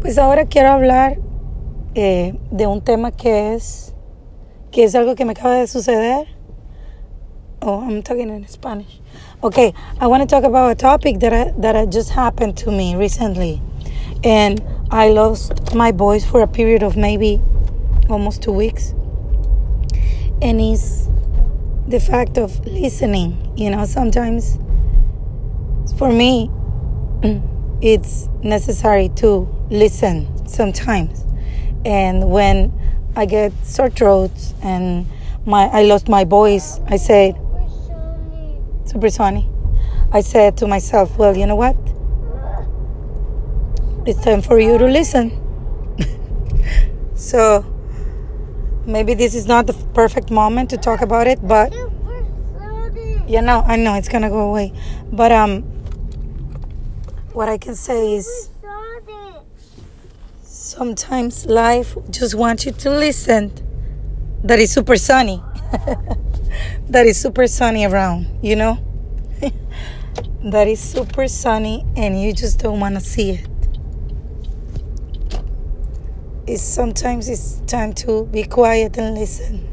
Pues ahora quiero hablar eh, de un tema que es que es algo que me acaba de suceder. Oh, I'm talking in Spanish. Okay, I want to talk about a topic that I, that just happened to me recently, and I lost my voice for a period of maybe almost two weeks, and it's the fact of listening. You know, sometimes for me, it's necessary to listen sometimes. And when I get sore throats and my I lost my voice, I said, super sunny. I said to myself, well, you know what? It's time for you to listen. so maybe this is not the perfect moment to talk about it, but you know, I know it's gonna go away. But um what I can say is sometimes life just wants you to listen. That is super sunny. that is super sunny around, you know? that is super sunny and you just don't want to see it. It's sometimes it's time to be quiet and listen.